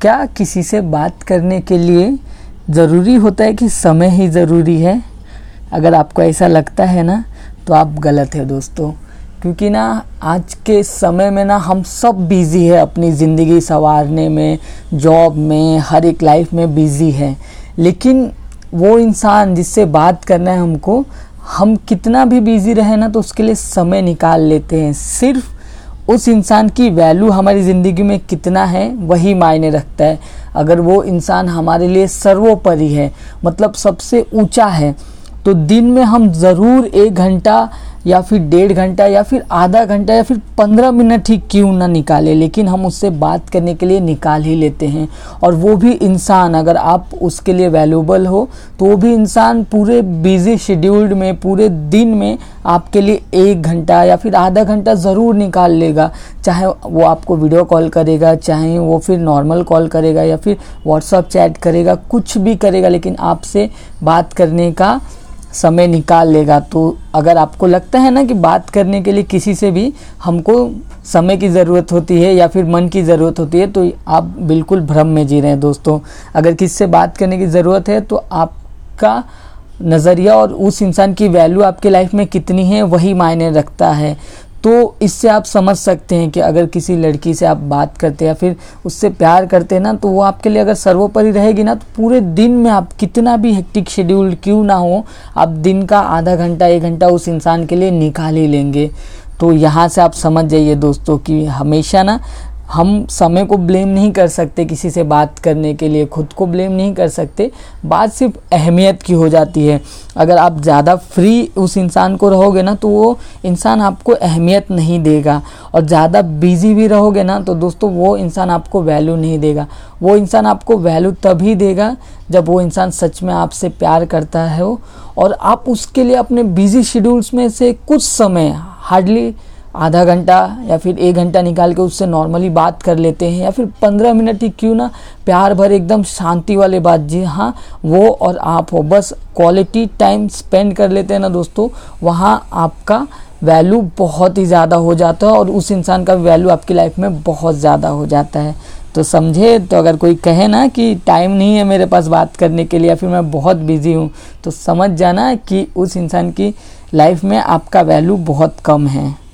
क्या किसी से बात करने के लिए ज़रूरी होता है कि समय ही ज़रूरी है? अगर आपको ऐसा लगता है ना तो आप गलत है दोस्तों। क्योंकि ना, आज के समय में ना, हम सब बिज़ी है अपनी ज़िंदगी संवारने में, जॉब में, हर एक लाइफ में बिज़ी है। लेकिन वो इंसान जिससे बात करना है हमको, हम कितना भी बिज़ी रहे ना तो उसके लिए समय निकाल लेते हैं। सिर्फ़ उस इंसान की वैल्यू हमारी ज़िंदगी में कितना है, वही मायने रखता है। अगर वो इंसान हमारे लिए सर्वोपरि है मतलब सबसे ऊँचा है तो दिन में हम ज़रूर एक घंटा या फिर डेढ़ घंटा या फिर आधा घंटा या फिर पंद्रह मिनट ही क्यों ना निकाले, लेकिन हम उससे बात करने के लिए निकाल ही लेते हैं। और वो भी इंसान, अगर आप उसके लिए वैल्यूबल हो तो वो भी इंसान पूरे बिज़ी शेड्यूल्ड में, पूरे दिन में आपके लिए एक घंटा या फिर आधा घंटा ज़रूर निकाल लेगा। चाहे वो आपको वीडियो कॉल करेगा, चाहे वो फिर नॉर्मल कॉल करेगा या फिर व्हाट्सअप चैट करेगा, कुछ भी करेगा, लेकिन आपसे बात करने का समय निकाल लेगा तो अगर आपको लगता है ना कि बात करने के लिए किसी से भी हमको समय की ज़रूरत होती है या फिर मन की ज़रूरत होती है तो आप बिल्कुल भ्रम में जी रहे हैं दोस्तों। अगर किससे बात करने की ज़रूरत है तो आपका नज़रिया और उस इंसान की वैल्यू आपके लाइफ में कितनी है, वही मायने रखता है। तो इससे आप समझ सकते हैं कि अगर किसी लड़की से आप बात करते हैं या फिर उससे प्यार करते हैं ना तो वो आपके लिए अगर सर्वोपरि रहेगी ना तो पूरे दिन में आप कितना भी हेक्टिक शेड्यूल क्यों ना हो, आप दिन का आधा घंटा, एक घंटा उस इंसान के लिए निकाल ही लेंगे। तो यहाँ से आप समझ जाइए दोस्तों कि हमेशा ना हम समय को ब्लेम नहीं कर सकते किसी से बात करने के लिए, खुद को ब्लेम नहीं कर सकते। बात सिर्फ़ अहमियत की हो जाती है। अगर आप ज़्यादा फ्री उस इंसान को रहोगे ना तो वो इंसान आपको अहमियत नहीं देगा। और ज़्यादा बिज़ी भी रहोगे ना तो दोस्तों वो इंसान आपको वैल्यू नहीं देगा। वो इंसान आपको वैल्यू तभी देगा जब वो इंसान सच में आपसे प्यार करता है। और आप उसके लिए अपने बिज़ी शेड्यूल्स में से कुछ समय हार्डली आधा घंटा या फिर एक घंटा निकाल के उससे नॉर्मली बात कर लेते हैं या फिर पंद्रह मिनट ही क्यों ना प्यार भर एकदम शांति वाले बात जी हाँ वो और आप हो। बस क्वालिटी टाइम स्पेंड कर लेते हैं ना दोस्तों, वहाँ आपका वैल्यू बहुत ही ज़्यादा हो जाता है और उस इंसान का वैल्यू आपकी लाइफ में बहुत ज़्यादा हो जाता है। तो समझे तो अगर कोई कहे ना कि टाइम नहीं है मेरे पास बात करने के लिए या फिर मैं बहुत बिज़ी हूँ तो समझ जाना कि उस इंसान की लाइफ में आपका वैल्यू बहुत कम है।